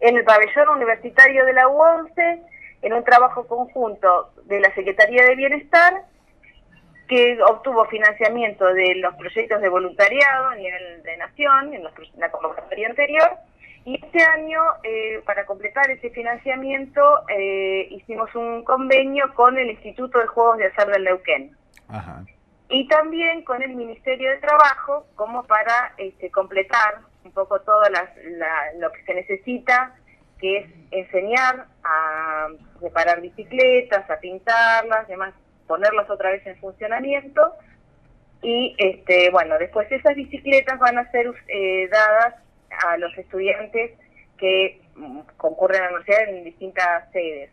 en el pabellón universitario de la UONCE, en un trabajo conjunto de la Secretaría de Bienestar, que obtuvo financiamiento de los proyectos de voluntariado a nivel de nación, en la convocatoria anterior, y este año, eh, para completar ese financiamiento, eh, hicimos un convenio con el Instituto de Juegos de Azar del Neuquén. Y también con el Ministerio de Trabajo, como para este, completar un poco todo lo que se necesita, que es enseñar a reparar bicicletas, a pintarlas, demás, ponerlas otra vez en funcionamiento. Y este, bueno, después esas bicicletas van a ser eh, dadas a los estudiantes que mm, concurren a la universidad en distintas sedes.